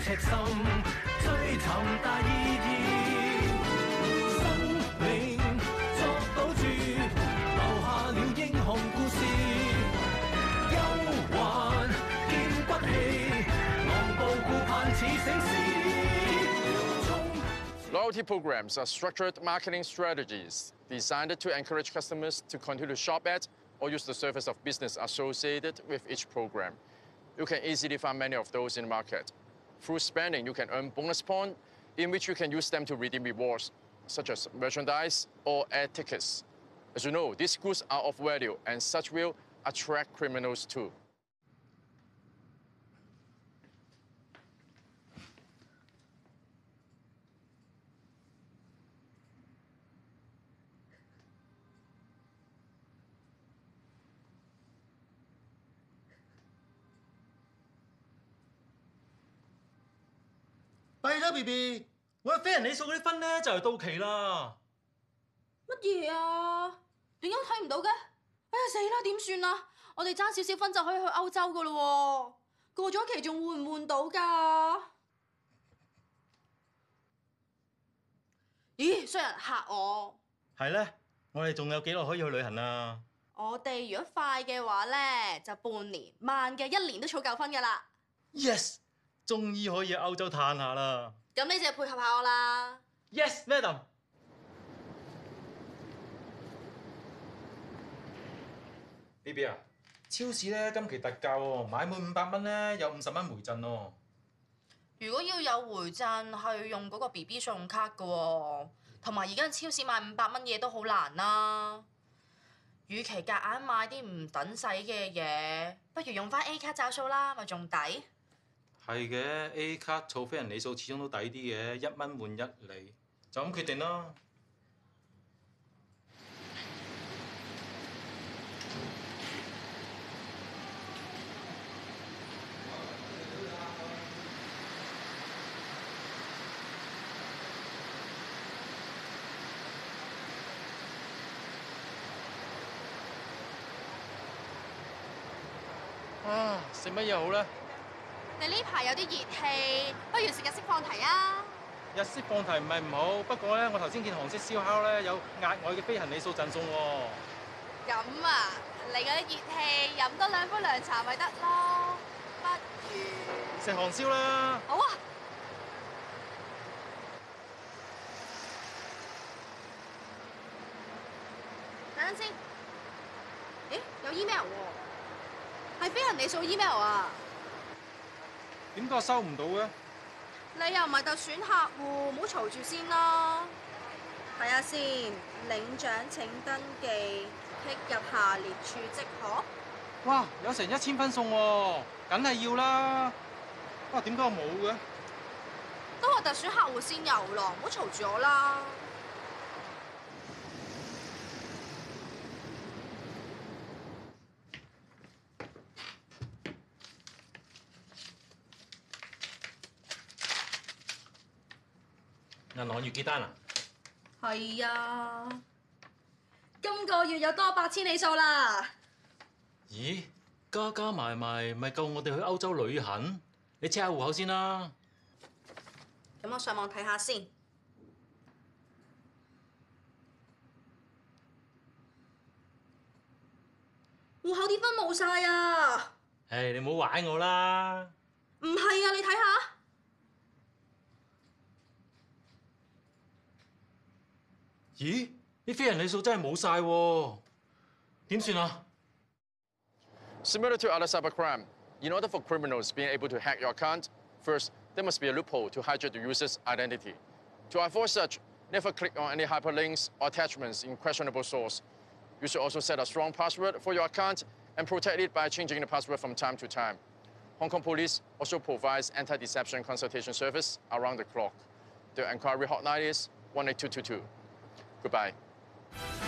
赤心，追尋大意義。生命作賭注，留下了英雄故事。憂患見骨氣，昂步顧盼似醒獅。Loyalty programs are structured marketing strategies designed to encourage customers to continue to shop at or use the service of business associated with each program. You can easily find many of those in the market. Through spending, you can earn bonus points, in which you can use them to redeem rewards, such as merchandise or air tickets. As you know, these goods are of value, and such will attract criminals too. 系啦，B B，我嘅飞人你數嗰啲分咧就嚟到期啦。乜嘢啊？點解睇唔到嘅？哎呀，死啦！點算啊？我哋爭少少分就可以去歐洲噶啦，喎。過咗期仲換唔換到㗎？咦，衰人嚇我。係咧，我哋仲有幾耐可以去旅行啊？我哋如果快嘅話咧，就半年；慢嘅一年都儲夠分㗎啦。Yes。終於可以去歐洲嘆下啦！咁你就配合下我啦。Yes, madam。B B 啊，超市咧今期特價喎，買滿五百蚊咧有五十蚊回贈喎。如果要有回贈，係用嗰個 B B 信用卡噶喎，同埋而家喺超市買五百蚊嘢都好難啦。與其夹硬買啲唔等使嘅嘢，不如用翻 A 卡找數啦，咪仲抵？系嘅，A 卡儲飛人理數始終都抵啲嘅，一蚊換一理，就咁決定咯。啊，食乜嘢好咧？你呢排有啲熱氣，不如食日式放題啊！日式放題唔係唔好，不過咧，我頭先見韓式燒烤咧有額外嘅飛行理數贈送喎。咁啊，嚟啲熱氣，飲多兩杯涼茶咪得咯。不如食韓燒啦。好啊。等等先。咦，有 email 喎，係飛行禮數 email 啊！點解收唔到嘅？你又唔係特選客户，唔好嘈住先咯。睇下先，領獎請登記，剔入下列處即可。哇！有成一千分送喎，梗係要啦。哇！點解冇嘅？都係特選客户先有咯，唔好嘈住我啦。阿行月結單啊，系啊，今個月有多百千里數啦。咦？加加埋埋咪夠我哋去歐洲旅行？你 check 下户口先啦。咁我上網睇下先。户口啲分冇晒啊！唉，你唔好玩我啦。唔係啊，你睇下。Similar to other cybercrime, in order for criminals being able to hack your account, first there must be a loophole to hijack the user's identity. To avoid such, never click on any hyperlinks or attachments in questionable source. You should also set a strong password for your account and protect it by changing the password from time to time. Hong Kong Police also provides anti-deception consultation service around the clock. The inquiry hotline is 18222. Goodbye.